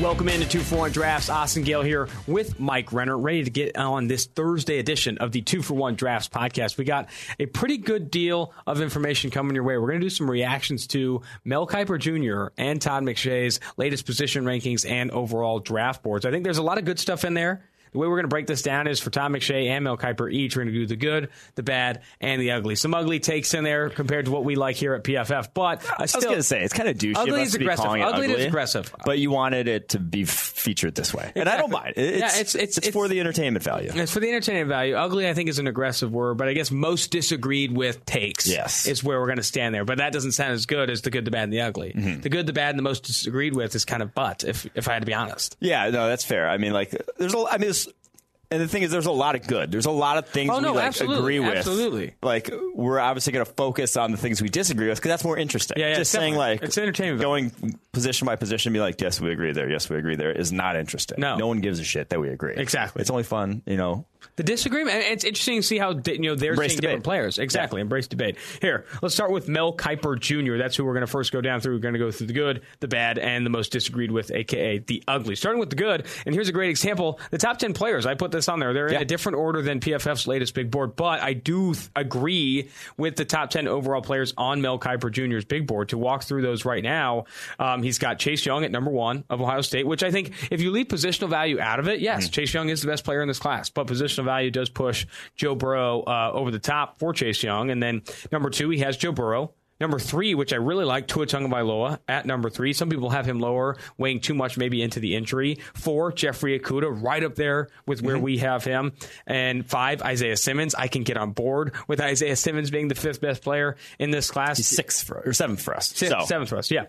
Welcome into 2 for 1 Drafts. Austin Gayle here with Mike Renner, ready to get on this Thursday edition of the 2 for 1 Drafts podcast. We got a pretty good deal of information coming your way. We're going to do some reactions to Mel Kiper Jr. and Todd McShay's latest position rankings and overall draft boards. I think there's a lot of good stuff in there. The way we're going to break this down is for Todd McShay and Mel Kiper each. We're going to do the good, the bad, and the ugly. Some ugly takes in there compared to what we like here at PFF. But I, still, I was going to say it's kind of douchey. Ugly is aggressive. Ugly, ugly, is aggressive. But you wanted it to be featured this way, exactly. and I don't mind. It's, yeah, it's, it's, it's, for the entertainment value. It's for the entertainment value. Ugly, I think, is an aggressive word, but I guess most disagreed with takes. Yes, is where we're going to stand there. But that doesn't sound as good as the good, the bad, and the ugly. Mm-hmm. The good, the bad, and the most disagreed with is kind of butt. If if I had to be honest. Yeah, no, that's fair. I mean, like, there's a. I mean, and the thing is, there's a lot of good. There's a lot of things oh, no, we like agree with. Absolutely. Like we're obviously going to focus on the things we disagree with because that's more interesting. Yeah, yeah Just saying like it's entertainment. Going position by position, be like, yes, we agree there. Yes, we agree there is not interesting. No, no one gives a shit that we agree. Exactly. It's only fun, you know. The disagreement. It's interesting to see how you know they're Embrace seeing debate. different players. Exactly. Yeah. Embrace debate. Here, let's start with Mel Kiper Jr. That's who we're going to first go down through. We're going to go through the good, the bad, and the most disagreed with, aka the ugly. Starting with the good, and here's a great example: the top ten players. I put this on there. They're yeah. in a different order than PFF's latest big board, but I do th- agree with the top ten overall players on Mel Kiper Jr.'s big board. To walk through those right now, um, he's got Chase Young at number one of Ohio State, which I think if you leave positional value out of it, yes, mm-hmm. Chase Young is the best player in this class, but positional value does push Joe Burrow uh, over the top for Chase Young. And then number two, he has Joe Burrow. Number three, which I really like, Tua Tagovailoa at number three. Some people have him lower, weighing too much maybe into the injury. Four, Jeffrey Okudah, right up there with where mm-hmm. we have him. And five, Isaiah Simmons. I can get on board with Isaiah Simmons being the fifth best player in this class. He's sixth for, or seventh for us. Sixth, so. Seventh for us, yeah.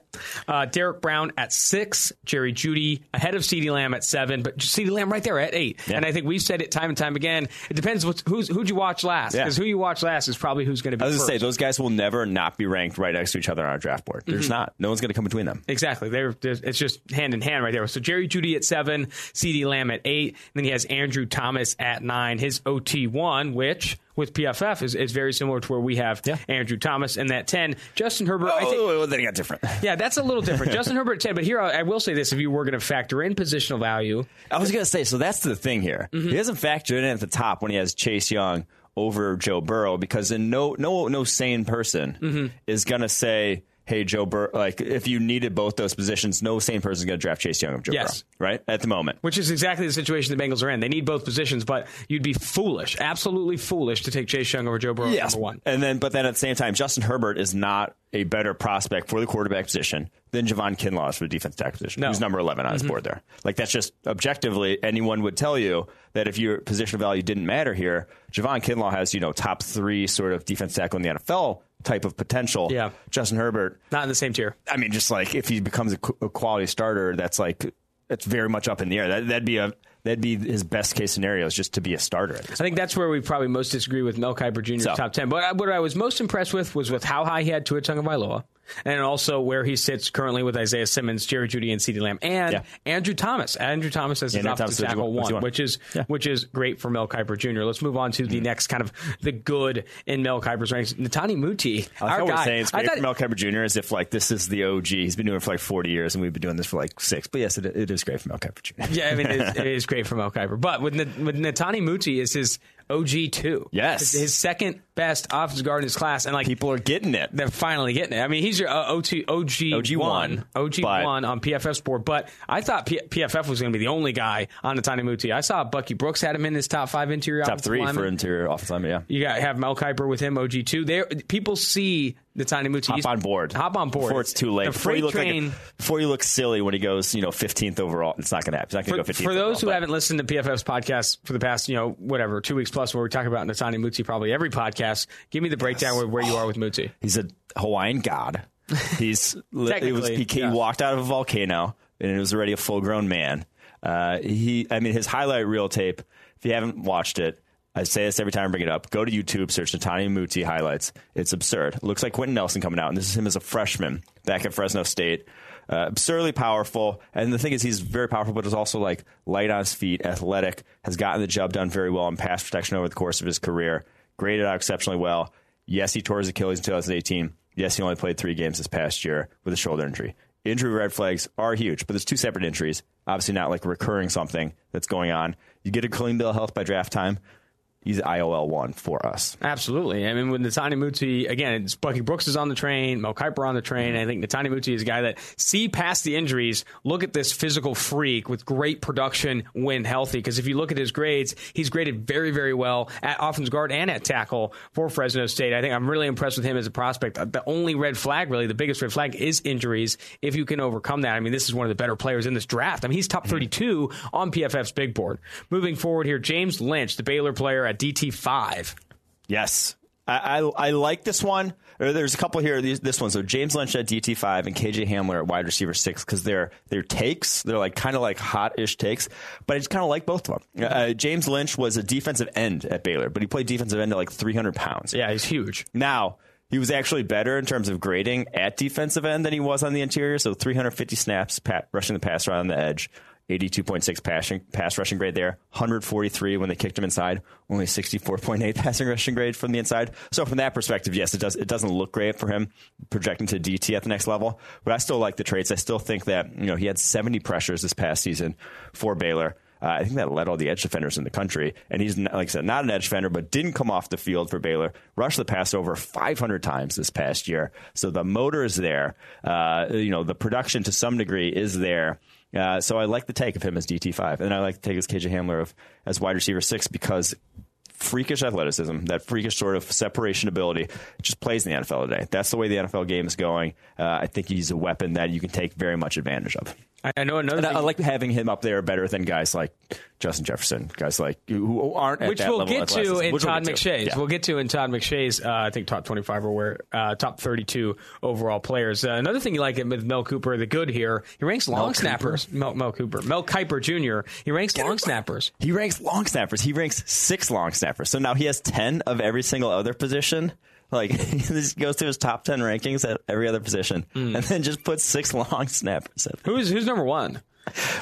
Uh, Derrick Brown at six, Jerry Jeudy ahead of CeeDee Lamb at seven, but CeeDee Lamb right there at eight. Yeah. And I think we've said it time and time again. It depends who's who'd you watch last because yeah. who you watch last is probably who's going to be. I was going to say those guys will never not be ranked right next to each other on our draft board. There's mm-hmm. not. No one's going to come between them. Exactly. They're, they're, it's just hand in hand right there. So Jerry Jeudy at seven, CeeDee Lamb at eight. and then he has Andrew Thomas at nine. His OT one, which with PFF is, is very similar to where we have yeah. Andrew Thomas and that 10. Justin Herbert, oh, I think. Well, then he got different. Yeah, that's a little different. Justin Herbert at 10. But here, I, I will say this if you were going to factor in positional value. I was going to say, so that's the thing here. Mm-hmm. He doesn't factor in at the top when he has Chase Young over Joe Burrow because in no no no sane person mm-hmm. is going to say hey, Joe Burrow, like if you needed both those positions, no sane person is going to draft Chase Young of Joe yes. Burrow, right? At the moment. Which is exactly the situation the Bengals are in. They need both positions, but you'd be foolish, absolutely foolish to take Chase Young over Joe Burrow yes. number one. And then, but then at the same time, Justin Herbert is not a better prospect for the quarterback position than Javon Kinlaw is for the defense tackle position. No. Who's number 11 on his mm-hmm. board there. Like that's just objectively, anyone would tell you that if your position value didn't matter here, Javon Kinlaw has, you know, top three sort of defense tackle in the NFL type of potential. Yeah. Justin Herbert. Not in the same tier. I mean, just like if he becomes a, a quality starter, that's like, it's very much up in the air. That, that'd be a, that'd be his best case scenario is just to be a starter. I think that's where we probably most disagree with Mel Kiper Jr.'s so. top 10. But what I was most impressed with was with how high he had Tua Tagovailoa and also where he sits currently with Isaiah Simmons, Jerry Jeudy, and CeeDee Lamb, and yeah. Andrew Thomas. Andrew Thomas as his yeah, offensive tackle one, which is yeah. which is great for Mel Kiper Jr. Let's move on to the mm. next kind of the good in Mel Kiper's ranks. Netane Muti, our guy. We're saying it's great thought, for Mel Kiper Jr. as if like this is the OG. He's been doing it for like 40 years, and we've been doing this for like six. But yes, it, it is great for Mel Kiper Jr. yeah, I mean it is, it is great for Mel Kiper. But with with Netane Muti is his OG two. Yes, his, his second best offensive guard in his class, and like people are getting it. They're finally getting it. I mean, he's your uh, OT, OG, OG one, OG one on PFF Sport. But I thought P- PFF was going to be the only guy on Netane Muti. I saw Bucky Brooks had him in his top five interior, top three lineman. for interior offensive lineman. Yeah, you got have Mel Kiper with him, OG two. There, people see Netane Muti. Hop on board. Hop on board before it's too late. The before you look train, like a, before you look silly when he goes, you know, fifteenth overall. It's not going to happen. It's not going to go fifteenth. For those overall, who but. haven't listened to PFF's podcast for the past, you know, whatever two weeks plus, where we talk about Netane Muti probably every podcast, give me the breakdown yes. of where you are with Muti. He's a Hawaiian god. He's he, was, he, he walked out of a volcano and it was already a full grown man. Uh, he, I mean, his highlight reel tape. If you haven't watched it, I say this every time I bring it up. Go to YouTube, search Netane Muti highlights. It's absurd. It looks like Quenton Nelson coming out, and this is him as a freshman back at Fresno State. Uh, absurdly powerful, and the thing is, he's very powerful, but is also like light on his feet, athletic, has gotten the job done very well in pass protection over the course of his career. Graded out exceptionally well. Yes, he tore his Achilles in 2018. Yes, he only played three games this past year with a shoulder injury. Injury red flags are huge, but there's two separate injuries. Obviously, not like recurring something that's going on. You get a clean bill of health by draft time he's IOL one for us. Absolutely. I mean, with Netane Muti, again, it's Bucky Brooks is on the train, Mel Kiper on the train. I think Netane Muti is a guy that see past the injuries, look at this physical freak with great production when healthy. Because if you look at his grades, he's graded very, very well at offense guard and at tackle for Fresno State. I think I'm really impressed with him as a prospect. The only red flag, really, the biggest red flag is injuries. If you can overcome that, I mean, this is one of the better players in this draft. I mean, he's top mm-hmm. 32 on PFF's big board. Moving forward here, James Lynch, the Baylor player at DT5. Yes. I, I, I like this one. There's a couple here. This one. So James Lynch at DT5 and KJ Hamler at wide receiver six because they're they're takes. They're like kind of like hot ish takes, but I just kind of like both of them. Uh, James Lynch was a defensive end at Baylor, but he played defensive end at like 300 pounds. Yeah, he's huge. Now he was actually better in terms of grading at defensive end than he was on the interior. So 350 snaps, pat, rushing the pass around the edge, 82.6 passing, pass rushing grade there, 143 when they kicked him inside, only 64.8 passing rushing grade from the inside. So from that perspective, yes, it does it doesn't look great for him projecting to DT at the next level, but I still like the traits. I still think that you know he had 70 pressures this past season for Baylor. Uh, I think that led all the edge defenders in the country. And he's, like I said, not an edge defender, but didn't come off the field for Baylor. Rushed the pass over 500 times this past year. So the motor is there. Uh, you know, the production to some degree is there. Uh, so I like the take of him as DT5, and I like the take as KJ Hamler of as wide receiver six because freakish athleticism, that freakish sort of separation ability, just plays in the NFL today. That's the way the NFL game is going. Uh, I think he's a weapon that you can take very much advantage of. I know another. I like having him up there better than guys like Justin Jefferson, guys like who aren't which we'll get to in Todd we'll McShay's. Yeah. We'll get to in Todd McShay's. Uh, I think top twenty-five or where uh, top thirty-two overall players. Uh, another thing you like with Mel Cooper, the good here, he ranks long Mel snappers. Cooper? Mel, Mel, Cooper, Mel Kiper Jr. He ranks get long snappers. He ranks long snappers. He ranks six long snappers. So now he has ten of every single other position. Like he just goes through his top ten rankings at every other position, mm. and then just puts six long snappers. Who's who's number one?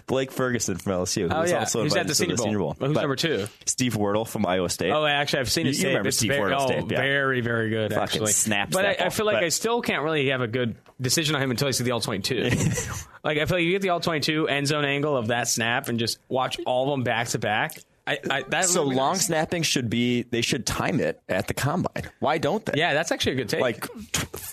Blake Ferguson from LSU. Oh, yeah. Also He's at the Senior, the Senior Bowl. Bowl. Who's but number two? Steve Wirtel from Iowa State. Oh, actually, I've seen his you, tape. You remember it's Steve very, Wirtel's oh, tape? Yeah. Very, very good, Fucking actually. snaps but I, I, feel like but, I still can't really have a good decision on him until I see the all 22. like, I feel like you get the all 22 end zone angle of that snap and just watch all of them back to back. I, I, so long nice. snapping should be they should time it at the combine. Why don't they? Yeah, that's actually a good take. Like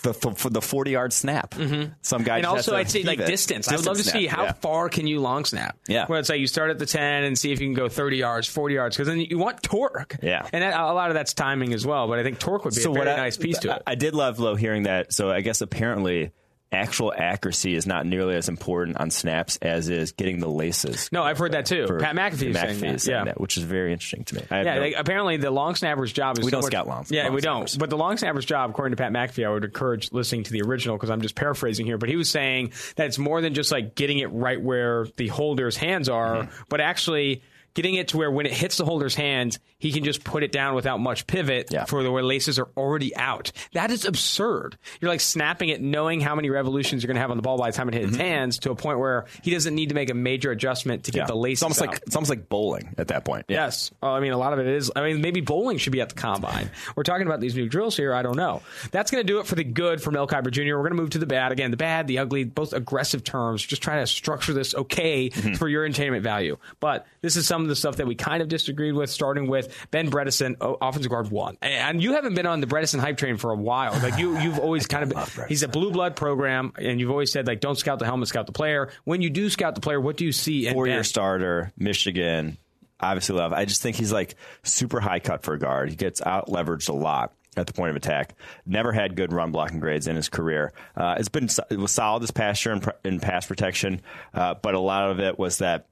the, for the forty yard snap. Mm-hmm. Some guys and also I'd say like distance. distance. I would love to snap. see how yeah. far can you long snap. Yeah, where it's like you start at the ten and see if you can go thirty yards, forty yards, because then you want torque. Yeah, and that, a lot of that's timing as well. But I think torque would be so a very nice piece to it. I did love Low hearing that. So I guess apparently actual accuracy is not nearly as important on snaps as is getting the laces. No, I've heard that too. Pat McAfee, McAfee saying, saying yeah. that, which is very interesting to me. yeah, no, they, apparently the long snapper's job is we don't scout long. Yeah, long we snappers. don't. But the long snapper's job, according to Pat McAfee, I would encourage listening to the original because I'm just paraphrasing here. But he was saying that it's more than just like getting it right where the holder's hands are, mm-hmm. but actually getting it to where when it hits the holder's hands, he can just put it down without much pivot yeah. for the where laces are already out. That is absurd. You're like snapping it, knowing how many revolutions you're going to have on the ball by the time it hits mm-hmm. his hands, to a point where he doesn't need to make a major adjustment to get yeah. the laces. It's almost out. like it's almost like bowling at that point. Yeah. Yes, I mean a lot of it is. I mean maybe bowling should be at the combine. We're talking about these new drills here. I don't know. That's going to do it for the good for Mel Kiper Jr. We're going to move to the bad again. The bad, the ugly, both aggressive terms. Just trying to structure this okay mm-hmm. for your entertainment value. But this is some of the stuff that we kind of disagreed with, starting with Ben Bredeson, offensive guard one. And you haven't been on the Bredeson hype train for a while. Like you, you've always kind of been, he's a blue blood program, and you've always said like don't scout the helmet, scout the player. When you do scout the player, what do you see? Four year starter, Michigan. Obviously, love. I just think he's like super high cut for a guard. He gets out leveraged a lot at the point of attack. Never had good run blocking grades in his career. Uh, it's been it was solid this past year in, in pass protection, uh, but a lot of it was that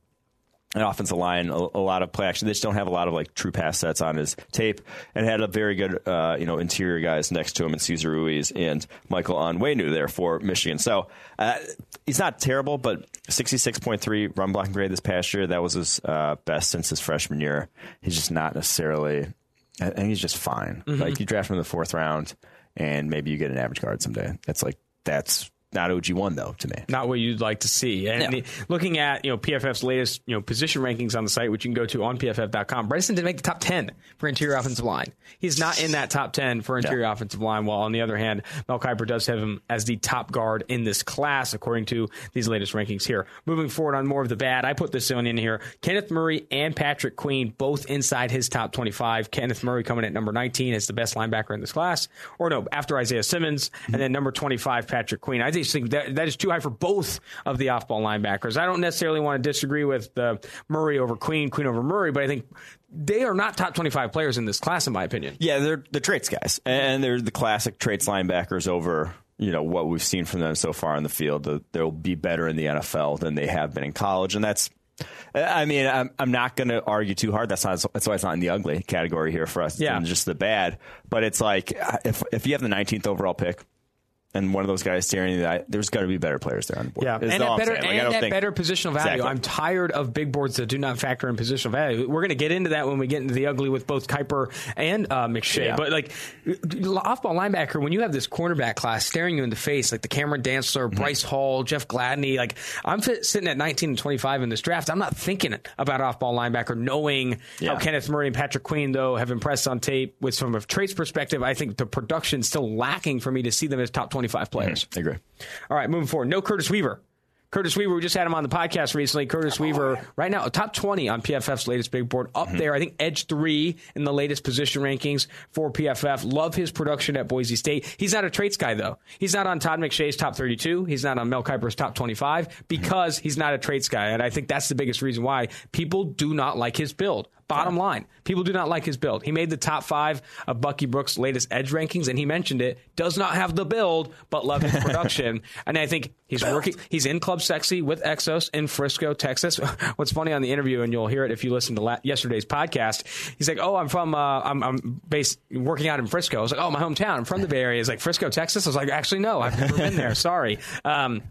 an offensive line, a, a, lot of play action. They just don't have a lot of like true pass sets on his tape, and had a very good, uh, you know, interior guys next to him, and Cesar Ruiz and Michael Onwenu there for Michigan. So uh, he's not terrible, but 66.3 run blocking grade this past year. That was his uh, best since his freshman year. He's just not necessarily. I think he's just fine. Mm-hmm. Like you draft him in the fourth round, and maybe you get an average guard someday. That's like that's not OG one though to me. Not what you'd like to see. And Yeah. looking at you know PFF's latest you know position rankings on the site, which you can go to on PFF.com, Bryson didn't make the top ten for interior offensive line. He's not in that top ten for interior offensive line. While on the other hand, Mel Kiper does have him as the top guard in this class, according to these latest rankings here. Moving forward on more of the bad, I put this one in here. Kenneth Murray and Patrick Queen both inside his top twenty-five. Kenneth Murray coming at number nineteen as the best linebacker in this class, or no, after Isaiah Simmons, and then number twenty-five Patrick Queen. I think that that is too high for both of the off-ball linebackers. I don't necessarily want to disagree with the Murray over Queen, Queen over Murray, but I think they are not top twenty-five players in this class, in my opinion. Yeah, they're the traits guys, and they're the classic traits linebackers over you know what we've seen from them so far in the field. They'll be better in the NFL than they have been in college, and that's. I mean, I'm, I'm not going to argue too hard. That's not. That's why it's not in the ugly category here for us. Yeah. Just the bad. But it's like if if you have the 19th overall pick, and one of those guys staring that, there's got to be better players there on the board. Yeah, and all at better. Like, and think- better positional value. Exactly. I'm tired of big boards that do not factor in positional value. We're going to get into that when we get into the ugly with both Kiper and uh, McShay. Yeah. But like off-ball linebacker, when you have this cornerback class staring you in the face, like the Cameron Dantzler, Mm-hmm. Bryce Hall, Jeff Gladney, like I'm fit, sitting at 19 and 25 in this draft. I'm not thinking about off-ball linebacker, knowing Yeah. how Kenneth Murray and Patrick Queen though have impressed on tape. With from a traits perspective, I think the production's still lacking for me to see them as top 25 mm-hmm. players. I agree. All right, moving forward. No Curtis Weaver. Curtis Weaver, we just had him on the podcast recently. Curtis Weaver, right now, top 20 on PFF's latest big board, up mm-hmm. there. I think edge three in the latest position rankings for PFF. Love his production at Boise State. He's not a traits guy, though. He's not on Todd McShay's top 32. He's not on Mel Kiper's top 25 mm-hmm. because he's not a traits guy. And I think that's the biggest reason why people do not like his build. Bottom line, people do not like his build. He made the top five of Bucky Brooks' latest edge rankings, and he mentioned it. Does not have the build, but love his production. and I think he's working. He's in Club Sexy with Exos in Frisco, Texas. What's funny on the interview, and you'll hear it if you listen to la- yesterday's podcast. He's like, "Oh, I'm from. Uh, I'm, I'm based working out in Frisco." I was like, "Oh, my hometown. I'm from the Bay Area." He's like, "Frisco, Texas." I was like, "Actually, no. I've never been there. Sorry." Um,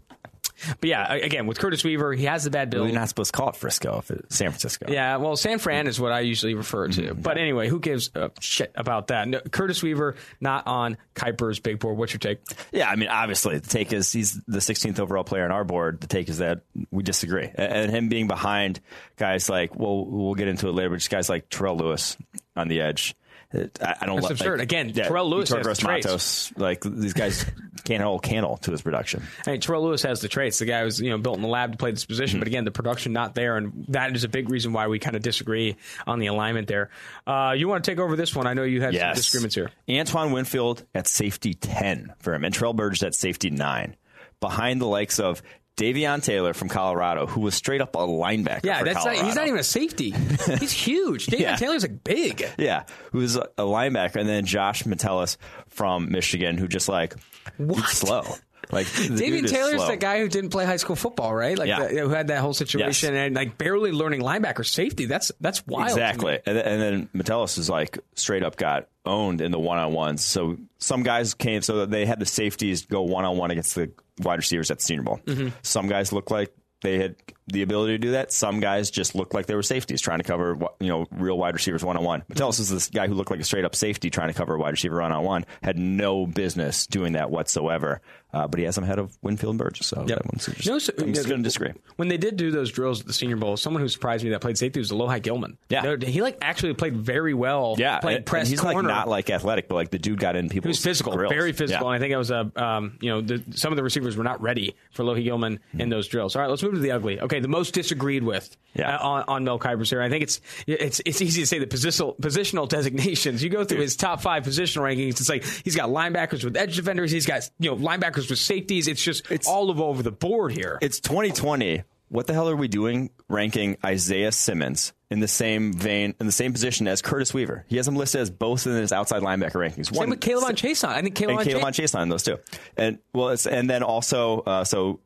but yeah, again with Curtis Weaver, he has the bad build. You're not supposed to call it Frisco if it's San Francisco. Yeah, well, San Fran is what I usually refer to. Mm-hmm. But anyway, who gives a shit about that? No, Curtis Weaver not on Kiper's big board. What's your take? Yeah, I mean, obviously, the take is he's the 16th overall player on our board. The take is that we disagree, and him being behind guys like, well, we'll get into it later, but just guys like Terrell Lewis on the edge. I, I don't. Li- absurd. Like, Again, Terrell Lewis has the traits. Matos, like these guys can't hold a candle to his production. I mean, Terrell Lewis has the traits. The guy was you know built in the lab to play this position, but again, the production not there, and that is a big reason why we kind of disagree on the alignment there. Uh, you want to take over this one? I know you had some Yes. disagreements here. Antoine Winfield at safety 10 for him, and Terrell Burgess at safety 9, behind the likes of Davion Taylor from Colorado, who was straight up a linebacker. Yeah, that's not, he's not even a safety. He's huge. David Yeah. Taylor's like big. Yeah, who's a a linebacker, and then Josh Metellus from Michigan, who just like What? he's slow. Like Davion is Taylor's slow. the guy who didn't play high school football, right? Like Yeah. the- who had that whole situation Yes. and like barely learning linebacker safety. That's that's wild. Exactly, and, then- and then Metellus is like straight up got owned in the one on ones. So some guys came, so that they had the safeties go one on one against the wide receivers at the Senior Bowl. Mm-hmm. Some guys looked like they had the ability to do that. Some guys just looked like they were safeties trying to cover you know real wide receivers one on one. Metellus is this guy who looked like a straight up safety trying to cover a wide receiver one on one. Had no business doing that whatsoever. Uh, but he has him ahead of Winfield and Burgess. So that one's just, You know, so- I'm just going to disagree. When they did do those drills at the Senior Bowl, someone who surprised me that played safety was Alohi Gilman. Yeah. he like actually played very well. Yeah, playing and- press and he's corner. like not like athletic, but like the dude got in people. He was physical, very physical, and I think it was a um, you know the, some of the receivers were not ready for Lohi Gilman in those drills. All right, let's move to the ugly. Okay, the most disagreed with Yeah. uh, on, on Mel Kiper's here. I think it's it's it's easy to say the positional positional designations. You go through his top five positional rankings. It's like he's got linebackers with edge defenders. He's got you know linebackers with safeties. It's just It's- all of over the board here. It's 2020. What the hell are we doing ranking Isaiah Simmons in the same vein, in the same position as Curtis Weaver? He has him listed as both in his outside linebacker rankings. Same with K'Lavon Chaisson. I think Caleb and on K'Lavon Chaisson those two. And well, it's, and then also, uh, so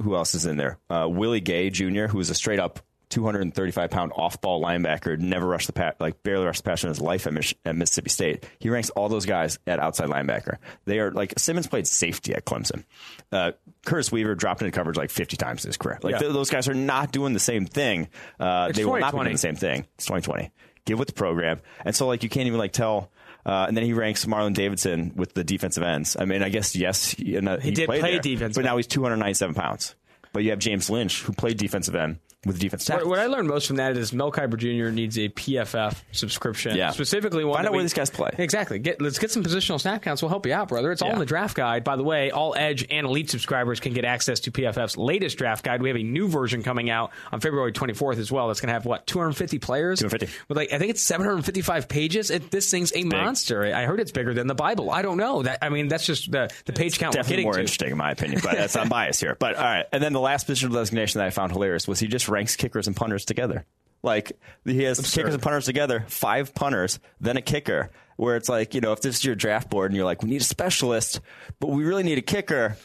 who else is in there? Uh, Willie Gay Jr., who is a straight up 235 pound off ball linebacker, never rushed the pass, like barely rushed the pass in his life at, Mich- at Mississippi State. He ranks all those guys at outside linebacker. They are like Simmons played safety at Clemson. Uh, Curtis Weaver dropped into coverage like 50 times in his career. Like Yeah. th- those guys are not doing the same thing. Uh, they will not be doing the same thing. It's 2020. get with the program. And so like you can't even like tell. Uh, and then he ranks Marlon Davidson with the defensive ends. I mean, I guess yes, he, uh, he, did play there, defense, but but- now he's 297 pounds. But you have James Lynch who played defensive end with defensive What, tackles. what I learned most from that is Mel Kiper Jr. needs a PFF subscription. Yeah. Specifically one Find out where we- these guys play. Exactly. Get let's get some positional snap counts. We'll help you out, brother. It's all in the draft guide. By the way, all Edge and Elite subscribers can get access to PFF's latest draft guide. We have a new version coming out on February 24th as well. That's going to have what 250 players. 250. With like I think it's 755 pages. It, this thing's a monster. I heard it's bigger than the Bible. I don't know. That I mean that's just the the page count we're Definitely getting more to. interesting, in my opinion, but that's I'm biased here. But all right, and then the last position designation that I found hilarious was he just ranks kickers and punters together. Like he has kickers and punters together, five punters, then a kicker. Where it's like you know, if this is your draft board and you're like, we need a specialist, but we really need a kicker,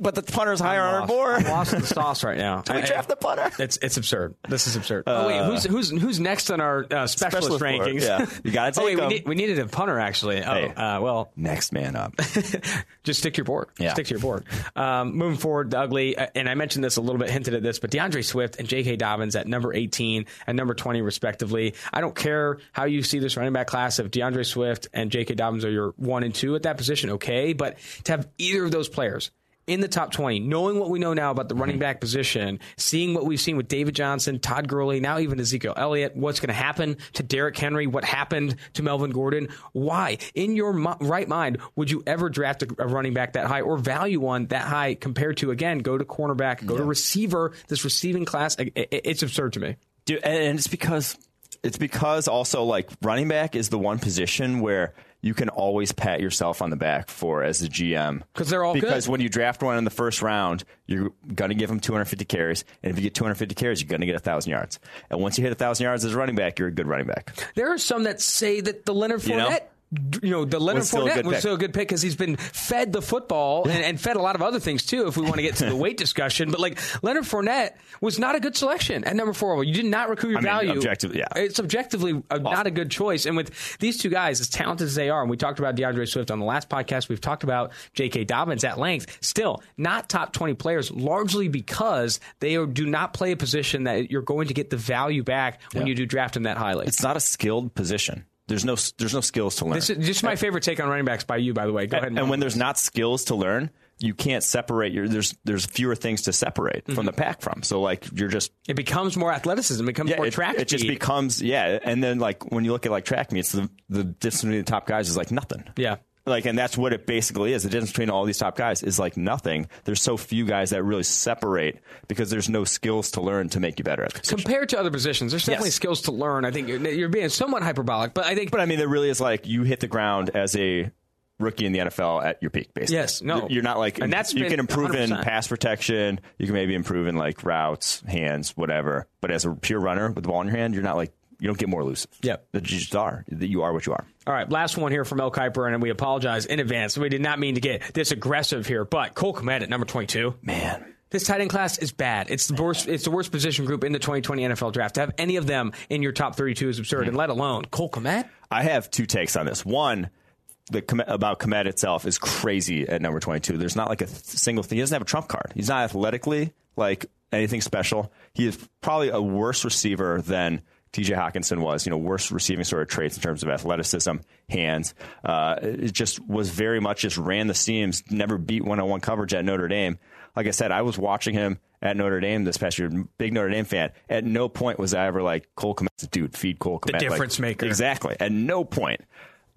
but the punter's higher on our board. I'm lost in the sauce right now. we I- draft the punter. It's it's absurd. This is absurd. oh wait, who's who's who's next on our uh, specialist, Specialist rankings? yeah. You gotta oh wait, take we, need, we needed a punter actually. Oh, Hey. uh, well, Next man up. just stick to your board. Yeah. Stick to your board. Um, moving forward, the ugly, uh, and I mentioned this a little bit, hinted at this, but D'Andre Swift and J.K. Dobbins at number 18 and number 20, respectively. I don't care how you see this running back class. If D'Andre Swift and J.K. Dobbins are your one and two at that position, okay. But to have either of those players, in the top 20, knowing what we know now about the running back position, seeing what we've seen with David Johnson, Todd Gurley, now even Ezekiel Elliott, what's going to happen to Derrick Henry, what happened to Melvin Gordon, why, in your right mind, would you ever draft a, a running back that high or value one that high compared to, again, go to cornerback, go to receiver, this receiving class? I- I- it's absurd to me. Dude, and and it's because it's because also like running back is the one position where you can always pat yourself on the back for as a GM because they're all because good. when you draft one in the first round, you're gonna give them 250 carries, and if you get 250 carries, you're gonna get a thousand yards. And once you hit a thousand yards as a running back, you're a good running back. There are some that say that the Leonard You know? You know, the Leonard Was Fournette was pick. still a good pick because he's been fed the football and, and fed a lot of other things too. If we want to get to the weight discussion, but like Leonard Fournette was not a good selection at number four. You did not recruit your I mean, value. objectively, yeah. it's objectively a, not a good choice. And with these two guys, as talented as they are, and we talked about D'Andre Swift on the last podcast, we've talked about J.K. Dobbins at length. Still, not top twenty players, largely because they are, do not play a position that you're going to get the value back when Yeah. you do draft them that highly. It's not a skilled position. There's no there's no skills to learn. This is just my favorite take on running backs by you, by the way. Go ahead. and when there's not skills to learn, you can't separate your there's there's fewer things to separate Mm-hmm. from the pack from. So like you're just it becomes more athleticism, it becomes yeah, more it, track it just becomes yeah. And then like when you look at like track meets, the the difference between the top guys is like nothing. Yeah. Like, and that's what it basically is. The difference between all these top guys is like nothing. There's so few guys that really separate because there's no skills to learn to make you better at the position. Compared to other positions, there's definitely Yes. skills to learn. I think you're, you're being somewhat hyperbolic, but I think But I mean, there really is like you hit the ground as a rookie in the NFL at your peak, basically. Yes, no. You're- not like, And that's you can improve in 100%. pass protection. You can maybe improve in like routes, hands, whatever. But as a pure runner with the ball in your hand, you're not like, you don't get more elusive. Yep. You just are. That You are what you are. All right, last one here from El Kiper, and we apologize in advance. We did not mean to get this aggressive here, but Cole Kmet at number 22. Man. This tight end class is bad. It's the worst. It's the worst position group in the 2020 NFL draft. To have any of them in your top 32 is absurd, and mm-hmm. let alone Cole Kmet. I have two takes on this. One, the about Kmet itself is crazy at number 22. There's not like a single thing. He doesn't have a trump card. He's not athletically like anything special. He is probably a worse receiver than TJ Hockenson was, you know, worse receiving sort of traits in terms of athleticism, hands. Uh, it just was very much just ran the seams, never beat one on one coverage at Notre Dame. Like I said, I was watching him at Notre Dame this past year, big Notre Dame fan. At no point was I ever like, Cole Kmet's a dude, feed Cole Komet. Like, the difference maker. Exactly. At no point.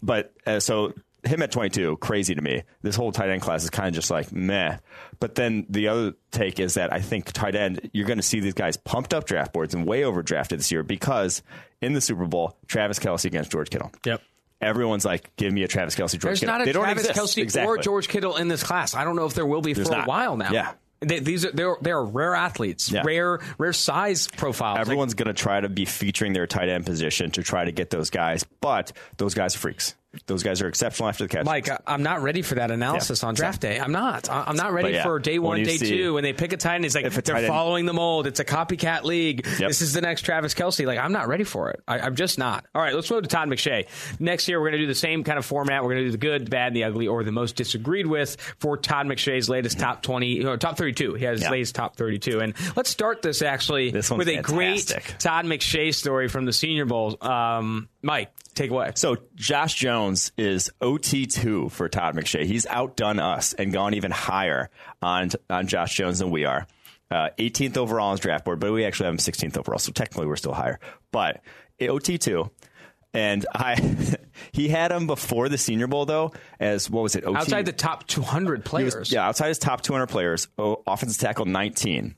But uh, so him at 22, crazy to me. This whole tight end class is kind of just like meh. But then the other take is that I think tight end, you're going to see these guys pumped up draft boards and way over drafted this year because in the Super Bowl, Travis Kelce against George Kittle. Yep. Everyone's like, give me a Travis Kelce, George There's Kittle. not a they don't Travis exist. Kelce exactly. or George Kittle in this class. I don't know if there will be There's for a while now. Yeah. They, these are they're, they're rare athletes, Yeah. rare rare size profiles. Like, Everyone's going to try to be featuring their tight end position to try to get those guys, but those guys are freaks. Those guys are exceptional after the catch. Mike, I'm not ready for that analysis Yeah. on draft day. I'm not. I'm not ready yeah, for day one, day see- two. When they pick a tight end, it's like If they're end- following the mold. It's a copycat league. Yep. This is the next Travis Kelce. Like, I'm not ready for it. I, I'm just not. All right, let's move to Todd McShay. Next year, we're going to do the same kind of format. We're going to do the good, the bad, and the ugly, or the most disagreed with for Todd McShay's latest top 20, or top 32. He has his latest top 32. And let's start this actually This with a fantastic. great Todd McShay story from the Senior Bowl. Um, Mike, take away. So Josh Jones is OT2 for Todd McShay. He's outdone us and gone even higher on on Josh Jones than we are. Uh, 18th overall on his draft board, but we actually have him 16th overall, so technically we're still higher. But OT2, and I he had him before the Senior Bowl though as what was it? OT, Outside the top 200 players. was- yeah, outside his top 200 players, oh, offensive tackle 19.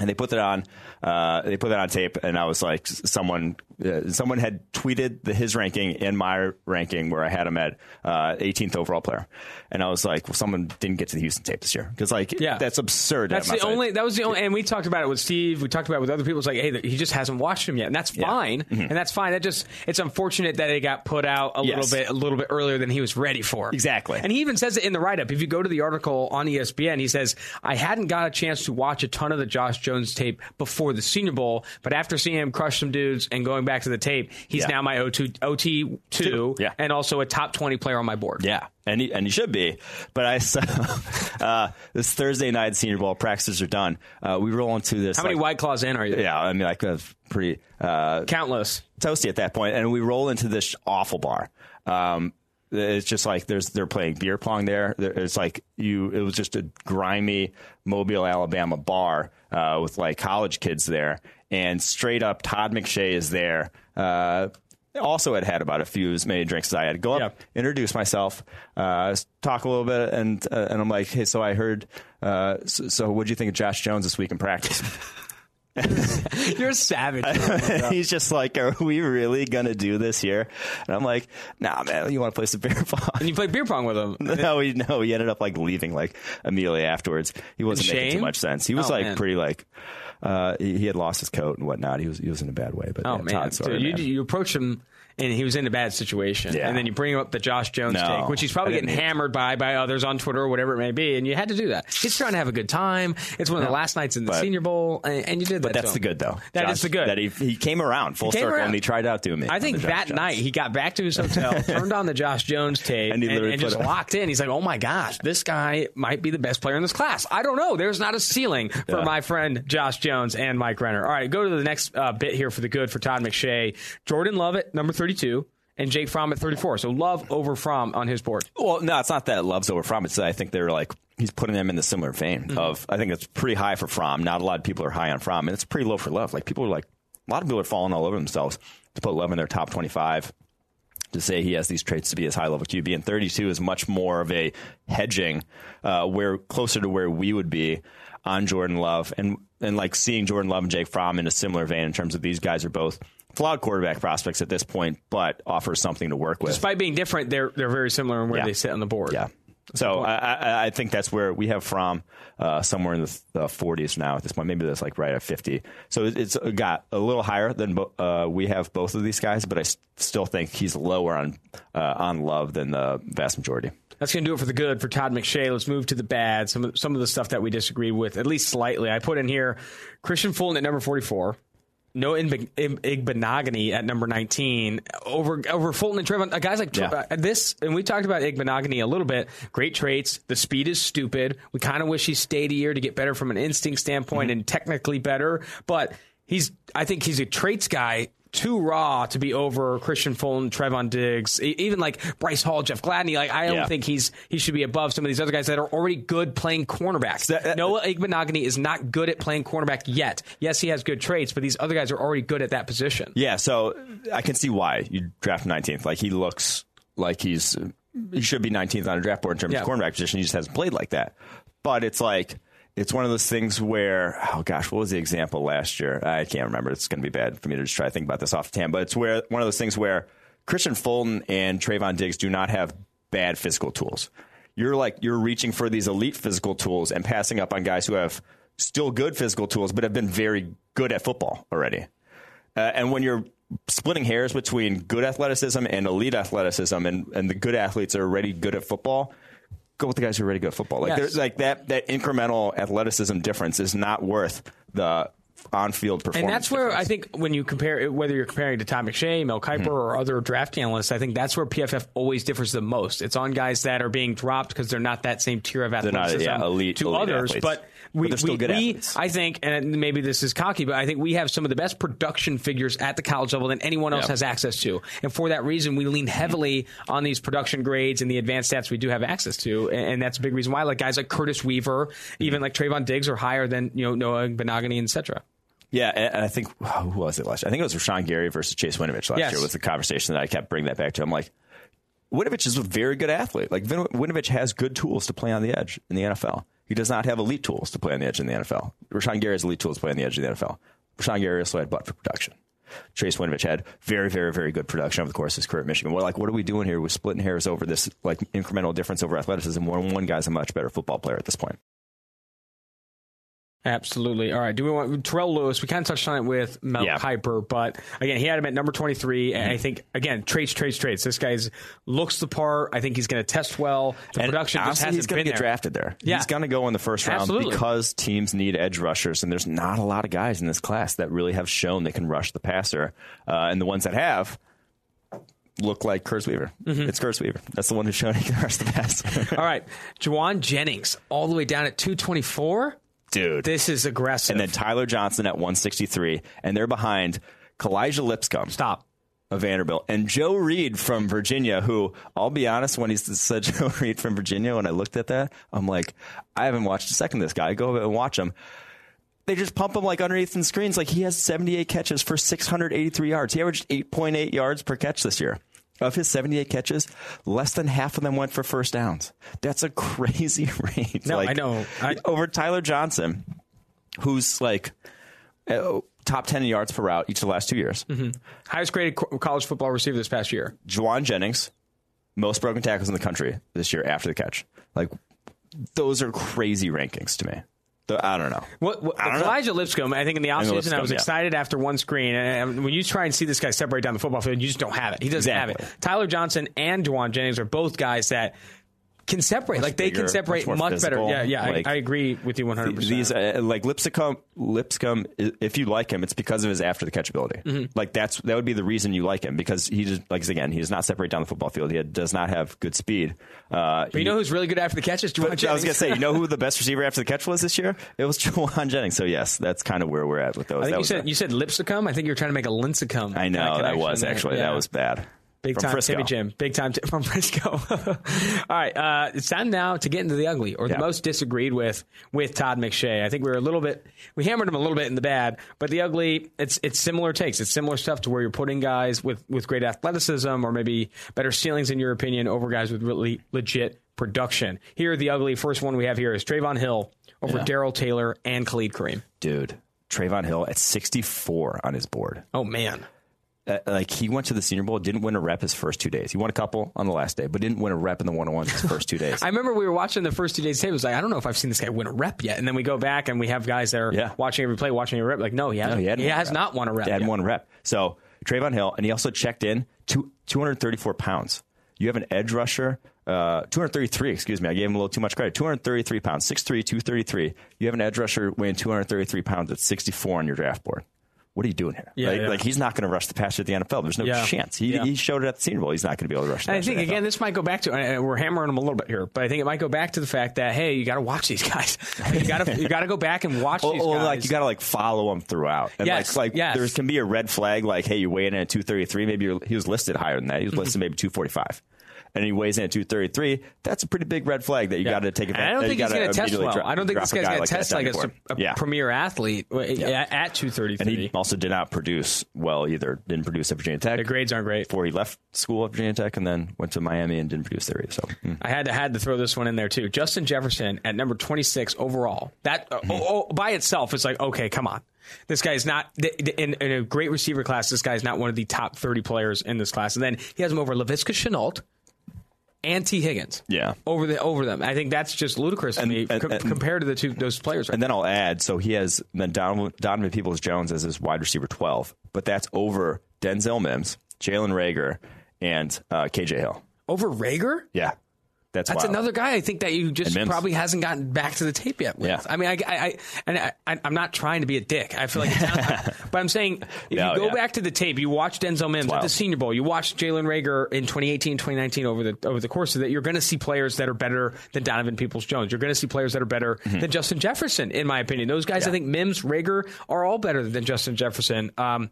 And they put that on. Uh, they put that on tape, and I was like, someone, uh, someone had tweeted the, his ranking in my ranking where I had him at uh, 18th overall player, and I was like, well, someone didn't get to the Houston tape this year because like, Yeah. that's absurd. That's the only. That was the only. And we talked about it with Steve. We talked about it with other people. It's like, hey, he just hasn't watched him yet, and that's fine. And that's fine. That just it's unfortunate that it got put out a Yes. little bit a little bit earlier than he was ready for. Exactly. And he even says it in the write up. If you go to the article on ESPN, he says, I hadn't got a chance to watch a ton of the Josh Jones tape before the Senior Bowl, but after seeing him crush some dudes and going back to the tape, he's Yeah. now my OT, OT two, Yeah. and also a top twenty player on my board. Yeah, and he, and he should be. But I saw uh, this Thursday night Senior Bowl practices are done. Uh, we roll into this. How many White Claws in are you? Yeah, I mean, like a pretty. Uh, Countless. toasty at that point, and we roll into this awful bar. Um, it's just like there's they're playing beer pong there. It's like you. It was just a grimy Mobile, Alabama bar uh, with like college kids there, and straight up Todd McShay is there. Uh, also had had about a few as many drinks as I had. Go up, Yeah. introduce myself, uh, talk a little bit, and uh, and I'm like, hey, so I heard. Uh, so, so what do you think of Josh Jones this week in practice? You're a savage. He's just like, are we really gonna do this here? And I'm like, nah, man, you want to play some beer pong? and you play beer pong with him. no, he no, he ended up like leaving like immediately afterwards. He wasn't making too much sense. He was Oh, like man. pretty like. Uh, he, he had lost his coat and whatnot. He was he was in a bad way. But Oh yeah, man, Todd, sorry, Dude, you, man. you approach him and he was in a bad situation, Yeah. and then you bring up the Josh Jones No, take, which he's probably getting hammered by by others on Twitter or whatever it may be, and you had to do that. He's trying to have a good time. It's one of the last nights in the But- Senior Bowl, and, and you did that. But that's the good though. That is Josh- the good. That he he came around full came circle around. and he tried out to me. I think that Jones. night he got back to his hotel, turned on the Josh Jones tape, And and, he literally and just it- locked in. He's like, "Oh my gosh, this guy might be the best player in this class." I don't know. There's not a ceiling for Yeah. my friend Josh Jones and Mike Renner. All right, go to the next uh, bit here for the good for Todd McShay, Jordan Love at number 32, and Jake Fromm at 34. So Love over Fromm on his board. Well, no, it's not that Love's over Fromm. It's that I think they're like he's putting them in the similar vein Mm-hmm. of I think it's pretty high for Fromm. Not a lot of people are high on Fromm, and it's pretty low for Love. Like people are like a lot of people are falling all over themselves to put Love in their top twenty five. To say he has these traits to be as high level QB, and 32 is much more of a hedging, uh, where closer to where we would be on Jordan Love, and and like seeing Jordan Love and Jake Fromm in a similar vein in terms of these guys are both flawed quarterback prospects at this point, but offers something to work with. Despite being different, they're they're very similar in where Yeah. they sit on the board. Yeah. So I, I, I think that's where we have from uh, somewhere in the, the 40s now at this point. Maybe that's like right at 50. So it- it's got a little higher than bo- uh, we have both of these guys, but I s- still think he's lower on uh, on love than the vast majority. That's going to do it for the good for Todd McShay. Let's move to the bad. Some of, some of the stuff that we disagree with, at least slightly. I put in here Kristian Fulton at number 44. No Igbe- Igbinoghene at number 19. Over over Fulton and Trevon. Uh, guys like Yeah. uh, this, and we talked about Igbinoghene a little bit. Great traits. The speed is stupid. We kind of wish he stayed a year to get better from an instinct standpoint and technically better. But he's, I think he's a traits guy too raw to be over Kristian Fulton, Trevon Diggs, even like Bryce Hall, Jeff Gladney. Like I don't Yeah. think he's he should be above some of these other guys that are already good playing cornerbacks. That- uh, that- Noah Igbinoghene is not good at playing cornerback yet. Yes, he has good traits, but these other guys are already good at that position. Yeah, so I can see why you draft 19th. Like he looks like he's he should be 19th on a draft board in terms Yeah. of cornerback position. He just hasn't played like that. But it's like it's one of those things where oh gosh, what was the example last year? I can't remember. It's going to be bad for me to just try to think about this off the hand. But it's where one of those things where Kristian Fulton and Trevon Diggs do not have bad physical tools. You're like you're reaching for these elite physical tools and passing up on guys who have still good physical tools, but have been very good at football already. Uh, and when you're splitting hairs between good athleticism and elite athleticism, and, and the good athletes are already good at football. Go with the guys who are already good at football. Like Yes. there's like that that incremental athleticism difference is not worth the on-field performance. And that's where difference. I think when you compare, whether you're comparing to Todd McShay, Mel Kiper, Mm-hmm. or other draft analysts, I think that's where PFF always differs the most. It's on guys that are being dropped because they're not that same tier of not, athleticism yeah, elite- to elite others. athletes. But we, we, we- I think, and maybe this is cocky, but I think we have some of the best production figures at the college level than anyone else Yeah. has access to. And for that reason, we lean heavily on these production grades and the advanced stats we do have access to. And, and that's a big reason why, like guys like Curtis Weaver, mm-hmm. even like Trevon Diggs, are higher than you know Noah Benogany, et cetera. Yeah, and and I think who was it last year? I think it was Rashan Gary versus Chase Winovich last Yes. year was the conversation that I kept bringing that back to. I'm like, Winovich is a very good athlete. Like Winovich has good tools to play on the edge in the NFL. He does not have elite tools to play on the edge in the NFL. Rashan Gary has elite tools to play on the edge of the NFL. Rashan Gary also had butt for production. Chase Winovich had very, very, very good production over the course of his career at Michigan. We're like, what are we doing here? We're splitting hairs over this like incremental difference over athleticism. When one guy's a much better football player at this point. Absolutely. All right. Do we want Terrell Lewis? We kind of touched on it with Mel Yeah. Kiper, but again, he had him at number 23. And I think, again, traits, traits, traits. This guy's looks the part. I think he's going to test well. The And production just hasn't he's going to get there. drafted there. Yeah. He's going to go in the first round Absolutely. because teams need edge rushers, and there's not a lot of guys in this class that really have shown they can rush the passer. Uh, and the ones that have look like Curtis Weaver. Mm-hmm. It's Curtis Weaver. That's the one who's shown he can rush the passer. All right. Jauan Jennings, all the way down at 224. Dude. This is aggressive. and then Tyler Johnson at 163, and they're behind Kalija Lipscomb. Stop. of Vanderbilt and Joe Reed from Virginia, who I'll be honest, when he said Joe Reed from Virginia, when I looked at that, I'm like, I haven't watched a second of this guy. Go and watch him. They just pump him like underneath the screens. Like he has 78 catches for 683 yards. He averaged 8.8 yards per catch this year. Of his 78 catches, less than half of them went for first downs. That's a crazy rate. No, Like, I know. I- over Tyler Johnson, who's like uh, top 10 yards per route each of the last two years. Highest graded co- college football receiver this past year. Jauan Jennings, most broken tackles in the country this year after the catch. Like, those are crazy rankings to me. The- I don't know. What, what, don't know. Elijah Lipscomb, I think in the offseason, I was yeah. excited after one screen. And when you try and see this guy separate down the football field, you just don't have it. He doesn't have it. Tyler Johnson and Jauan Jennings are both guys that can separate. like they bigger, can separate much much, better. Yeah, yeah. Like, I, I agree with you 100%. These uh, like Lipscomb, Lipscomb. If you like him, it's because of his after the catch ability. Mm-hmm. Like that's that would be the reason you like him because he just like again he does not separate down the football field. He does not have good speed. Uh, but you know who's really good after the catches? Jauan But I was gonna say, you know who the best receiver after the catch was this year? It was Jauan Jennings. So yes, that's kind of where we're at with those. I think you said a- you said Lipsicum. I think you were trying to make a Lincecum. I know that was actually Yeah. that was bad. Big From time Frisco. Timmy Jim. Big time t- from Frisco. All right. Uh, it's time now to get into the ugly or the most disagreed with with Todd McShay. I think we were a little bit, we hammered him a little bit in the bad, but the ugly, it's it's similar takes. It's similar stuff to where you're putting guys with, with great athleticism or maybe better ceilings in your opinion over guys with really legit production. Here, the ugly first one we have here is Trevon Hill over Yeah. Darrell Taylor and Khalid Kareem. Dude, Trevon Hill at 64 on his board. Oh, man. Uh, like he went to the Senior Bowl, didn't win a rep his first two days. He won a couple on the last day, but didn't win a rep in the one on one his first two days. I remember we were watching the first two days. Tape. It was like, I don't know if I've seen this guy win a rep yet. And then we go back and we have guys there Yeah. watching every play, watching every rep. Like, no, he hasn't. No, he hadn't won a has rep. not won a rep. He won a rep. So Trevon Hill, and he also checked in two, 234 pounds. You have an edge rusher, uh, 233, excuse me. I gave him a little too much credit. 233 pounds, 6'3, 233. You have an edge rusher weighing 233 pounds at 64 on your draft board. What are you doing here? Yeah, like, yeah. like he's not going to rush the passer at the NFL. There's no Yeah. chance. He, he showed it at the Senior Bowl. He's not going to be able to rush the I think again, this might go back to and we're hammering him a little bit here, but I think it might go back to the fact that hey, you got to watch these guys. you got to you got to go back and watch Or, these or guys. like you got to like follow them throughout, and Yes, like like yes. there can be a red flag, like hey, you weigh in at two thirty three. Maybe you're, he was listed higher than that. He was listed maybe two forty five, and he weighs in at two thirty three. That's a pretty big red flag that you Yeah. got to take advantage. I don't think you going to test well. I don't think this guy's guy going like to test like a, down sup- your a yeah. premier athlete uh, at, at two thirty And he also did not produce well either. Didn't produce at Virginia Tech. The grades aren't great. Before he left school at Virginia Tech and then went to Miami and didn't produce there either. So mm. I had to had to throw this one in there too. Justin Jefferson at number 26 overall. That Mm-hmm. oh, oh, by itself is like okay, come on. This guy is not in, in a great receiver class. This guy is not one of the top 30 players in this class. And then he has him over Laviska Shenault and Tee Higgins. Yeah. over the over them. I think that's just ludicrous to And- me and- com- and- compared to the two those players. Right And then I'll add, so he has then Donovan, Donovan Peoples Jones as his wide receiver 12, but that's over Denzel Mims, Jalen Reagor, and uh, KJ Hill. Over Reagor? Yeah. That's, That's wild. another guy I think that you just probably hasn't gotten back to the tape yet. With. Yeah. I mean, I, I, I and I, I'm not trying to be a dick. I feel like, it's but I'm saying if No, you go yeah. back to the tape, you watch Denzel Mims at the Senior Bowl, you watch Jalen Reagor in 2018, 2019 over the over the course of that, you're going to see players that are better than Donovan Peoples Jones. You're going to see players that are better than Justin Jefferson, in my opinion. Those guys, I Mm-hmm. Think Mims, Reagor are all better than Justin Jefferson. Um,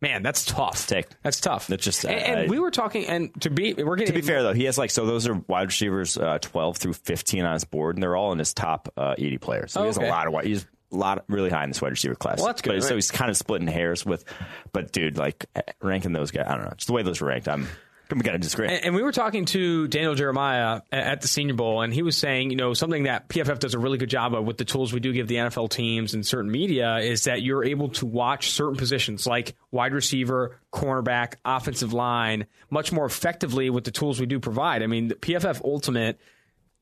man, that's tough. Take. That's tough. That's just, and, and I- we were talking, and to be, we're getting To be fair, though, he has like so those are wide receivers uh, 12 through 15 on his board, and they're all in his top uh, 80 players. So he has Okay. a lot of wide. He's a lot really high in this wide receiver class. Well, that's good, But, So he's kind of splitting hairs with, but dude, like ranking those guys, I don't know, just the way those were ranked. I'm we got to disagree. And, and we were talking to Daniel Jeremiah at the Senior Bowl, and he was saying, you know, something that PFF does a really good job of with the tools we do give the NFL teams and certain media is that you're able to watch certain positions like wide receiver, cornerback, offensive line much more effectively with the tools we do provide. I mean, the PFF Ultimate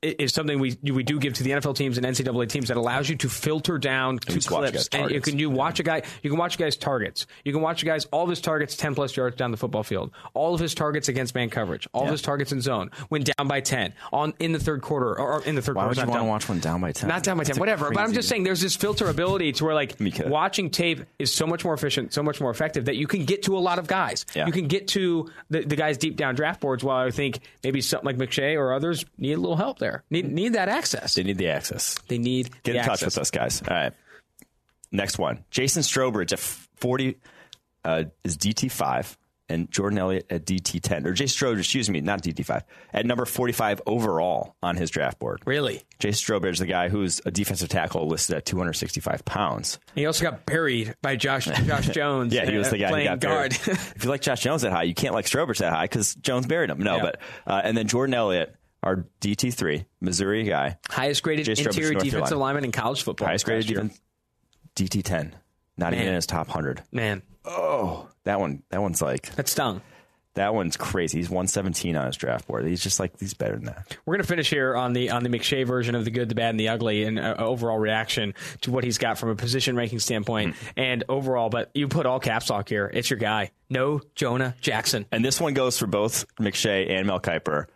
is something we we do give to the NFL teams and NCAA teams that allows you to filter down to clips, and you can you watch a guy, you can watch a guy's targets, you can watch a guy's all of his targets ten plus yards down the football field, all of his targets against man coverage, all of his targets in zone when down by ten on in the third quarter or, or in the third Why quarter. would you want to watch one down by 10? Not down by That's ten, whatever. But I'm just saying, there's this filter ability to where like watching tape is so much more efficient, so much more effective that you can get to a lot of guys. Yeah. You can get to the, the guys deep down draft boards. While I think maybe something like McShay or others need a little help there, need need that access. They need the access. They need Get the in touch with us, guys. All right. Next one. Jason Strowbridge at 40 uh, is DT5 and Jordan Elliott at DT10. Or Jason Strowbridge, excuse me, not DT5, at number 45 overall on his draft board. Really. Jason Strowbridge, is the guy who's a defensive tackle listed at 265 pounds. He also got buried by Josh Josh Jones. Yeah, he was uh, the guy who playing got guard. if you like Josh Jones that high, you can't like Strowbridge that high because Jones buried him. No, Yeah. but uh, and then Jordan Elliott, our DT3, Missouri guy, highest graded interior defensive Carolina. lineman in college football. highest graded defense, DT10, not even in his top 100. Man, Oh, that one. That one's like that stung. that one's crazy. He's 117 on his draft board. He's just like he's better than that. We're going to finish here on the on the McShay version of the good, the bad, and the ugly, and uh, overall reaction to what he's got from a position ranking standpoint Hmm. and overall. But you put all caps lock here. It's your guy. No Jonah Jackson. And this one goes for both McShay and Mel Kiper.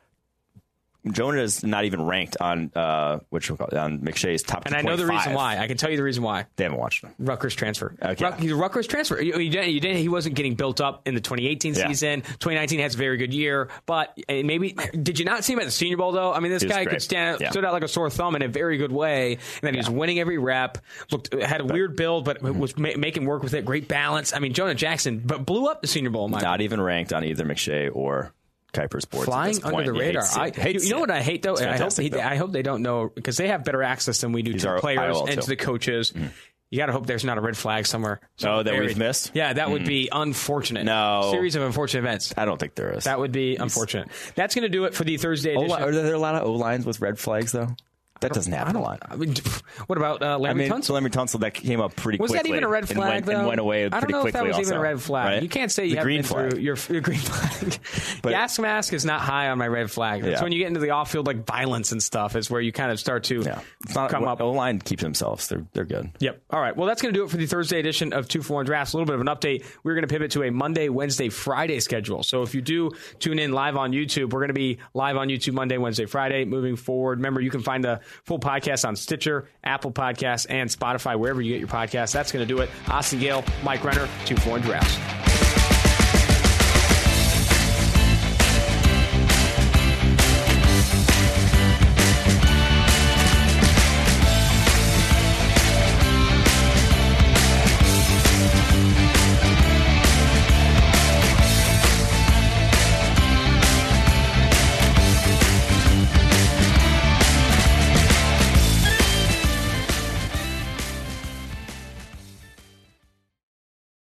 Jonah is not even ranked on uh, which on McShay's top. And I know the 25. reason why. I can tell you the reason why. They haven't watched him. Rutgers transfer. Okay. Ruck, he's a Rutgers transfer. You, you didn't, you didn't, he wasn't getting built up in the 2018 Yeah. season. 2019 has a very good year, but uh, maybe did you not see him at the Senior Bowl though? I mean, this guy could stand Yeah. stood out like a sore thumb in a very good way, and then he was winning every rep. Looked had a weird build, but Mm-hmm. was ma- making work with it. Great balance. I mean, Jonah Jackson, but blew up the Senior Bowl. In my Not even ranked on either McShay or Kiper's boards. Flying under the radar. to see it. I, Hate you know it. what I hate though? I hope, he, though. I hope they don't know because they have better access than we do He's to the players and too. to the coaches. Hmm. You got to hope there's not a red flag somewhere. somewhere Oh, that we've missed? Yeah, that would hmm. be unfortunate. No. series of unfortunate events. I don't think there is. That would be unfortunate. That's going to do it for the Thursday O- edition. are there a lot of O lines with red flags though? That doesn't happen a lot. I mean, what about uh, I Larry mean, Tunsil? Larry Tunsil that came up pretty Was quickly. that even a red and flag went, though? And went away I don't know if that was even a red flag. right? You can't say you haven't green flag. through your, your green flag. But- Gas mask is not high on my red flag. That's Yeah. when you get into the off-field like violence and stuff. Is where you kind of start to Yeah, not, come up. O line keeps themselves. They're they're good. Yep. All right. Well, that's going to do it for the Thursday edition of Two for One Drafts. A little bit of an update. We're going to pivot to a Monday, Wednesday, Friday schedule. So if you do tune in live on YouTube, we're going to be live on YouTube Monday, Wednesday, Friday moving forward. Remember, you can find the full podcast on Stitcher, Apple Podcasts, and Spotify, wherever you get your podcasts. That's going to do it. Austin Gayle, Mike Renner, Two for One Drafts.